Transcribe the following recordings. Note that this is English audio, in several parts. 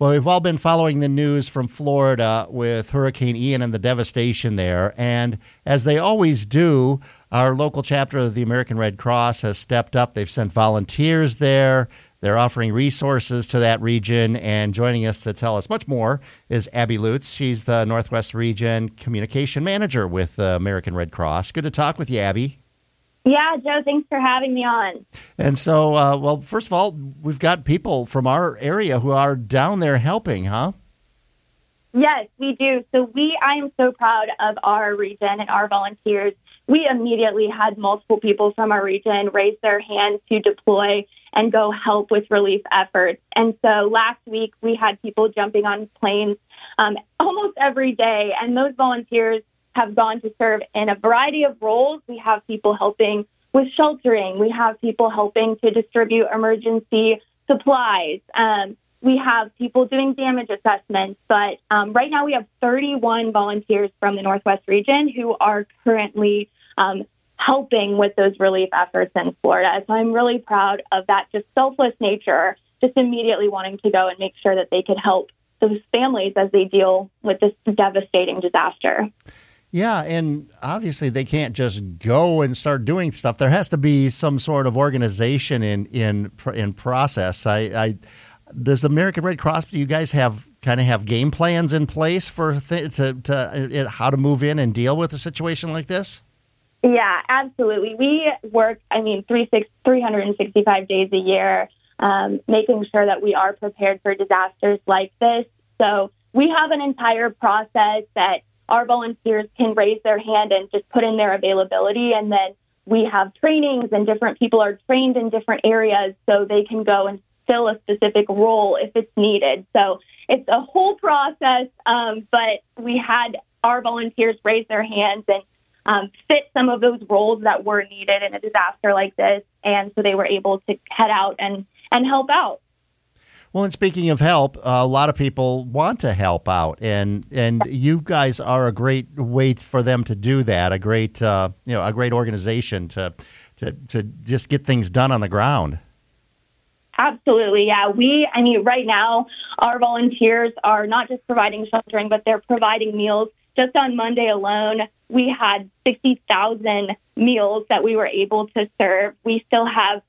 Well, we've all been following the news from Florida with Hurricane Ian and the devastation there. And as they always do, our local chapter of the American Red Cross has stepped up. They've sent volunteers there. They're offering resources to that region. And joining us to tell us much more is Abby Lutz. She's the Northwest Region Communication Manager with the American Red Cross. Good to talk with you, Abby. Yeah, Joe, thanks for having me on. And so, uh, well, first of all, we've got people from our area who are down there helping, huh? Yes, we do. So we, I am so proud of our region and our volunteers. We immediately had multiple people from our region raise their hands to deploy and go help with relief efforts. And so last week we had people jumping on planes um, almost every day, and those volunteers have gone to serve in a variety of roles. We have people helping with sheltering. We have people helping to distribute emergency supplies. Um, we have people doing damage assessments. But um, right now, we have 31 volunteers from the Northwest region who are currently um, helping with those relief efforts in Florida. So I'm really proud of that just selfless nature, just immediately wanting to go and make sure that they could help those families as they deal with this devastating disaster. Yeah, and obviously they can't just go and start doing stuff. There has to be some sort of organization in in in process. I, I does the American Red Cross? Do you guys have kind of have game plans in place for th- to to uh, how to move in and deal with a situation like this? Yeah, absolutely. We work. I mean, three six three hundred and sixty five days a year, um, making sure that we are prepared for disasters like this. So we have an entire process that our volunteers can raise their hand and just put in their availability. And then we have trainings, and different people are trained in different areas so they can go and fill a specific role if it's needed. So it's a whole process, um, but we had our volunteers raise their hands and um, fit some of those roles that were needed in a disaster like this. And so they were able to head out and, and help out. Well, and speaking of help, a lot of people want to help out, and and you guys are a great way for them to do that. A great, uh, you know, a great organization to to to just get things done on the ground. Absolutely, yeah. We, I mean, right now, our volunteers are not just providing sheltering, but they're providing meals. Just on Monday alone, we had 60,000 meals that we were able to serve. We still have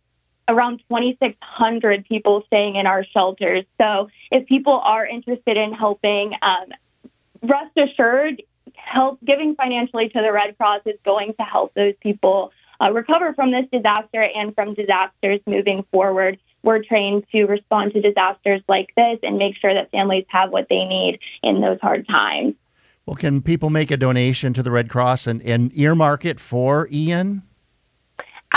around 2,600 people staying in our shelters. So if people are interested in helping, um, rest assured, help giving financially to the Red Cross is going to help those people uh, recover from this disaster and from disasters moving forward. We're trained to respond to disasters like this and make sure that families have what they need in those hard times. Well, can people make a donation to the Red Cross and, and earmark it for Ian?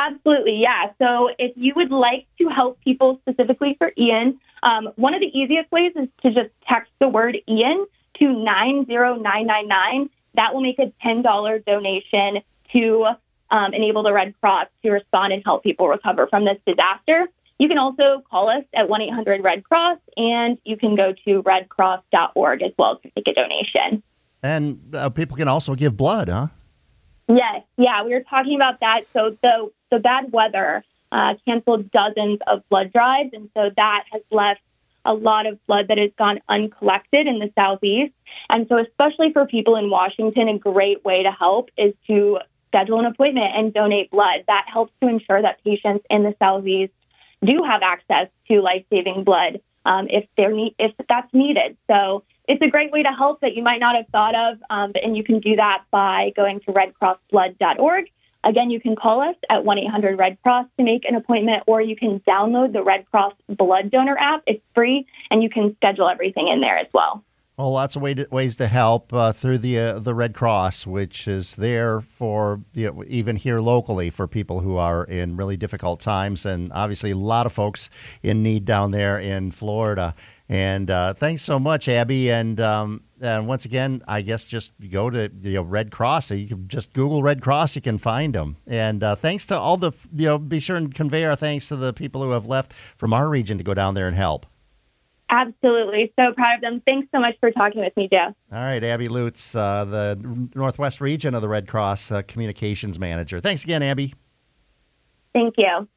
Absolutely, yeah. So if you would like to help people specifically for Ian, um, one of the easiest ways is to just text the word Ian to 90999. That will make a $10 donation to um, enable the Red Cross to respond and help people recover from this disaster. You can also call us at 1 800 Red Cross, and you can go to redcross.org as well to make a donation. And uh, people can also give blood, huh? Yes, yeah, we were talking about that. So the the bad weather uh, canceled dozens of blood drives, and so that has left a lot of blood that has gone uncollected in the southeast. And so, especially for people in Washington, a great way to help is to schedule an appointment and donate blood. That helps to ensure that patients in the southeast do have access to life saving blood um, if they're if that's needed. So it's a great way to help that you might not have thought of, um, and you can do that by going to redcrossblood.org. Again, you can call us at 1 800 Red Cross to make an appointment, or you can download the Red Cross Blood Donor app. It's free, and you can schedule everything in there as well. Well, lots of way to, ways to help uh, through the uh, the Red Cross, which is there for you know, even here locally for people who are in really difficult times, and obviously a lot of folks in need down there in Florida. And uh, thanks so much, Abby. And um, and once again, I guess just go to you know Red Cross. You can just Google Red Cross, you can find them. And uh, thanks to all the you know, be sure and convey our thanks to the people who have left from our region to go down there and help. Absolutely. So proud of them. Thanks so much for talking with me, Joe. All right, Abby Lutz, uh, the Northwest region of the Red Cross uh, communications manager. Thanks again, Abby. Thank you.